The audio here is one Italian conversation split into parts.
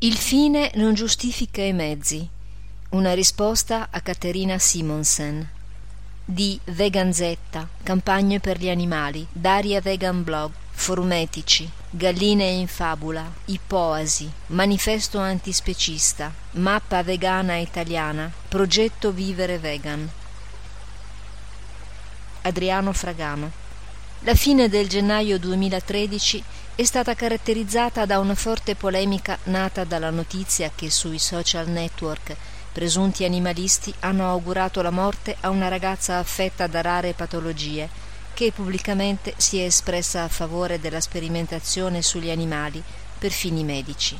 Il fine non giustifica i mezzi. Una risposta a Caterina Simonsen. Di Veganzetta, Campagne per gli animali, Daria Vegan Blog, Formetici, Galline in fabula, Ipoasi, Manifesto antispecista, Mappa vegana italiana, Progetto Vivere Vegan. Adriano Fragano. La fine del gennaio 2013 è stata caratterizzata da una forte polemica nata dalla notizia che sui social network presunti animalisti hanno augurato la morte a una ragazza affetta da rare patologie che pubblicamente si è espressa a favore della sperimentazione sugli animali per fini medici.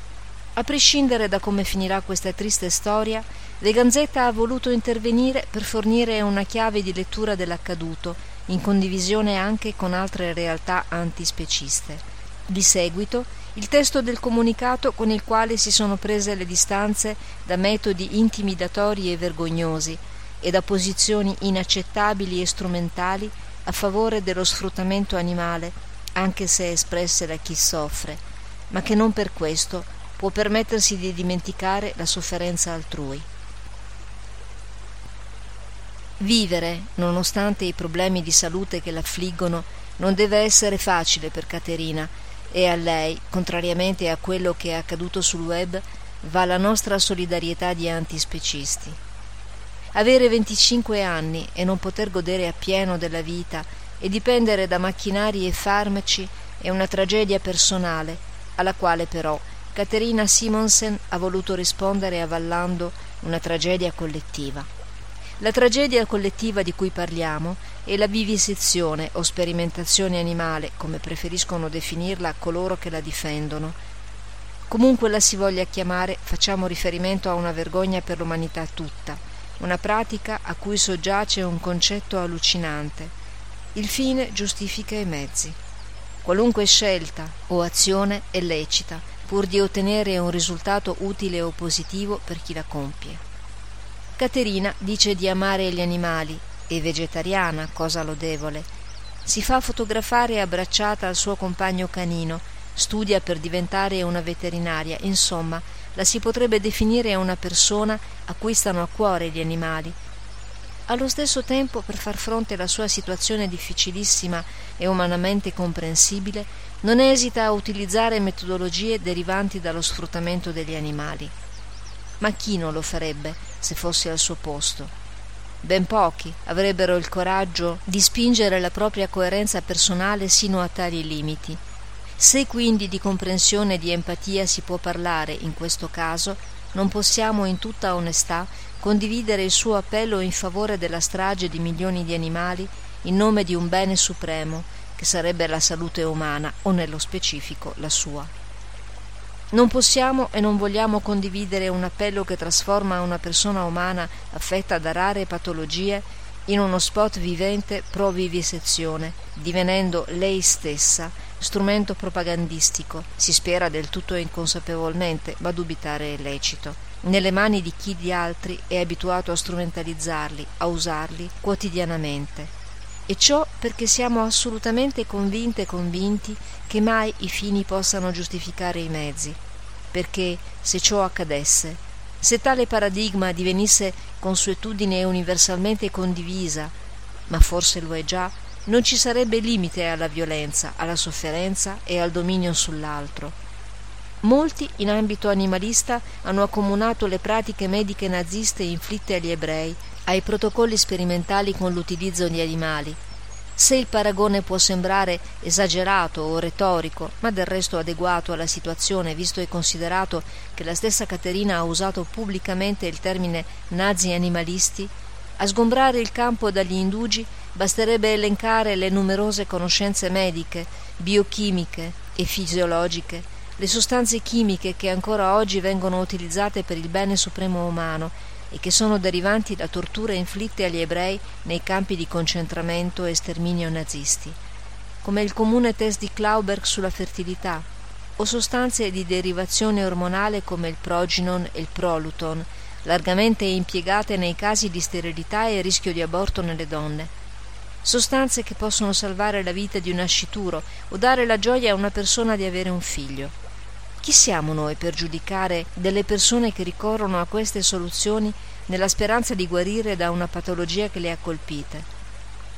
A prescindere da come finirà questa triste storia, De Ganzetta ha voluto intervenire per fornire una chiave di lettura dell'accaduto, in condivisione anche con altre realtà antispeciste. Di seguito il testo del comunicato con il quale si sono prese le distanze da metodi intimidatori e vergognosi e da posizioni inaccettabili e strumentali a favore dello sfruttamento animale, anche se espresse da chi soffre, ma che non per questo può permettersi di dimenticare la sofferenza altrui. Vivere, nonostante i problemi di salute che l'affliggono, non deve essere facile per Caterina, e a lei, contrariamente a quello che è accaduto sul web, va la nostra solidarietà di antispecisti. Avere 25 anni e non poter godere appieno della vita e dipendere da macchinari e farmaci è una tragedia personale, alla quale però Caterina Simonsen ha voluto rispondere avvallando una tragedia collettiva. La tragedia collettiva di cui parliamo è la vivisezione o sperimentazione animale, come preferiscono definirla coloro che la difendono. Comunque la si voglia chiamare, facciamo riferimento a una vergogna per l'umanità tutta, una pratica a cui soggiace un concetto allucinante. Il fine giustifica i mezzi. Qualunque scelta o azione è lecita, pur di ottenere un risultato utile o positivo per chi la compie. Caterina dice di amare gli animali, è vegetariana, cosa lodevole. Si fa fotografare abbracciata al suo compagno canino, studia per diventare una veterinaria, insomma, la si potrebbe definire una persona a cui stanno a cuore gli animali. Allo stesso tempo, per far fronte alla sua situazione difficilissima e umanamente comprensibile, non esita a utilizzare metodologie derivanti dallo sfruttamento degli animali. Ma chi non lo farebbe se fosse al suo posto? Ben pochi avrebbero il coraggio di spingere la propria coerenza personale sino a tali limiti. Se quindi di comprensione e di empatia si può parlare in questo caso, non possiamo in tutta onestà condividere il suo appello in favore della strage di milioni di animali in nome di un bene supremo, che sarebbe la salute umana o nello specifico la sua. Non possiamo e non vogliamo condividere un appello che trasforma una persona umana affetta da rare patologie in uno spot vivente pro vivisezione, divenendo lei stessa strumento propagandistico, si spera del tutto inconsapevolmente, ma dubitare è lecito, nelle mani di chi di altri è abituato a strumentalizzarli, a usarli quotidianamente. E ciò perché siamo assolutamente convinte e convinti che mai i fini possano giustificare i mezzi, perché se ciò accadesse, se tale paradigma divenisse consuetudine universalmente condivisa, ma forse lo è già, non ci sarebbe limite alla violenza, alla sofferenza e al dominio sull'altro. Molti in ambito animalista hanno accomunato le pratiche mediche naziste inflitte agli ebrei ai protocolli sperimentali con l'utilizzo di animali. Se il paragone può sembrare esagerato o retorico, ma del resto adeguato alla situazione, visto e considerato che la stessa Caterina ha usato pubblicamente il termine nazi animalisti, a sgombrare il campo dagli indugi basterebbe elencare le numerose conoscenze mediche, biochimiche e fisiologiche, le sostanze chimiche che ancora oggi vengono utilizzate per il bene supremo umano e che sono derivanti da torture inflitte agli ebrei nei campi di concentramento e sterminio nazisti, come il comune test di Klauberg sulla fertilità, o sostanze di derivazione ormonale come il proginon e il proluton, largamente impiegate nei casi di sterilità e rischio di aborto nelle donne. Sostanze che possono salvare la vita di un nascituro o dare la gioia a una persona di avere un figlio. Chi siamo noi per giudicare delle persone che ricorrono a queste soluzioni nella speranza di guarire da una patologia che le ha colpite?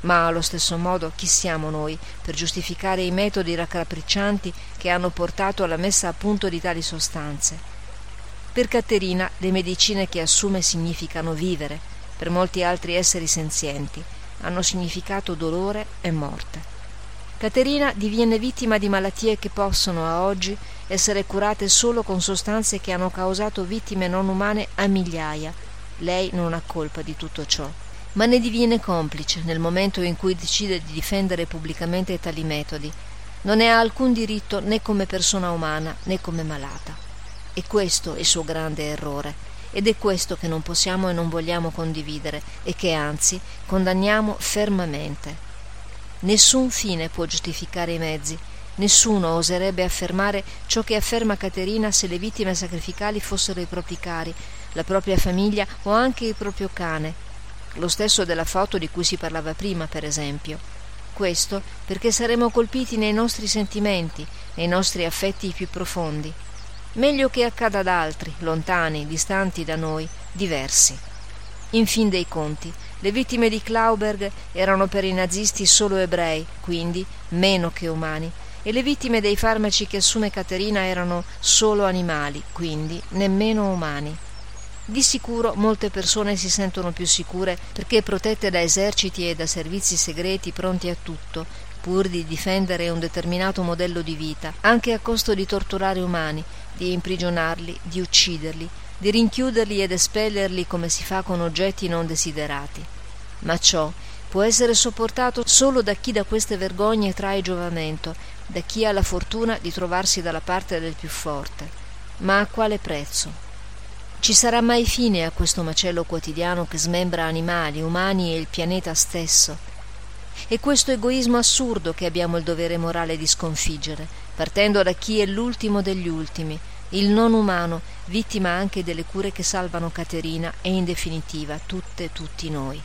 Ma allo stesso modo chi siamo noi per giustificare i metodi raccapriccianti che hanno portato alla messa a punto di tali sostanze? Per Caterina le medicine che assume significano vivere, per molti altri esseri senzienti hanno significato dolore e morte. Caterina diviene vittima di malattie che possono a oggi essere curate solo con sostanze che hanno causato vittime non umane a migliaia. Lei non ha colpa di tutto ciò ma ne diviene complice nel momento in cui decide di difendere pubblicamente tali metodi. Non ne ha alcun diritto né come persona umana né come malata. E questo è il suo grande errore. Ed è questo che non possiamo e non vogliamo condividere e che anzi condanniamo fermamente. Nessun fine può giustificare i mezzi. Nessuno oserebbe affermare ciò che afferma Caterina se le vittime sacrificali fossero i propri cari, la propria famiglia o anche il proprio cane, lo stesso della foto di cui si parlava prima, per esempio. Questo perché saremo colpiti nei nostri sentimenti, nei nostri affetti più profondi. Meglio che accada ad altri, lontani, distanti da noi, diversi. In fin dei conti, le vittime di Klauberg erano per i nazisti solo ebrei, quindi meno che umani, e le vittime dei farmaci che assume Caterina erano solo animali, quindi nemmeno umani. Di sicuro molte persone si sentono più sicure perché protette da eserciti e da servizi segreti pronti a tutto, pur di difendere un determinato modello di vita, anche a costo di torturare umani, di imprigionarli, di ucciderli, di rinchiuderli ed espellerli come si fa con oggetti non desiderati. Ma ciò può essere sopportato solo da chi da queste vergogne trae giovamento, da chi ha la fortuna di trovarsi dalla parte del più forte. Ma a quale prezzo? Ci sarà mai fine a questo macello quotidiano che smembra animali, umani e il pianeta stesso? È questo egoismo assurdo che abbiamo il dovere morale di sconfiggere, partendo da chi è l'ultimo degli ultimi, il non umano, vittima anche delle cure che salvano Caterina e in definitiva tutte e tutti noi.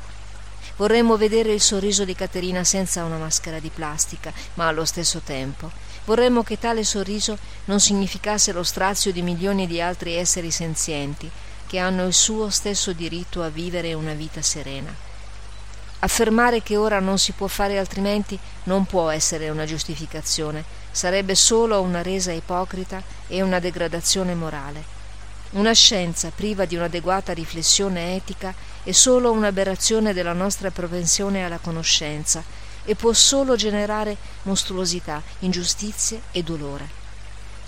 Vorremmo vedere il sorriso di Caterina senza una maschera di plastica, ma allo stesso tempo vorremmo che tale sorriso non significasse lo strazio di milioni di altri esseri senzienti che hanno il suo stesso diritto a vivere una vita serena. Affermare che ora non si può fare altrimenti non può essere una giustificazione, sarebbe solo una resa ipocrita e una degradazione morale. Una scienza priva di un'adeguata riflessione etica è solo un'aberrazione della nostra propensione alla conoscenza e può solo generare mostruosità, ingiustizie e dolore.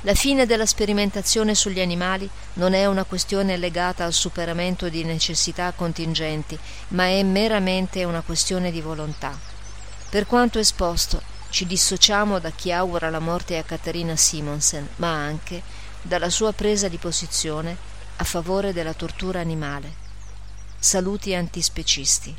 La fine della sperimentazione sugli animali non è una questione legata al superamento di necessità contingenti, ma è meramente una questione di volontà. Per quanto esposto, ci dissociamo da chi augura la morte a Caterina Simonsen, ma anche dalla sua presa di posizione a favore della tortura animale. Saluti antispecisti.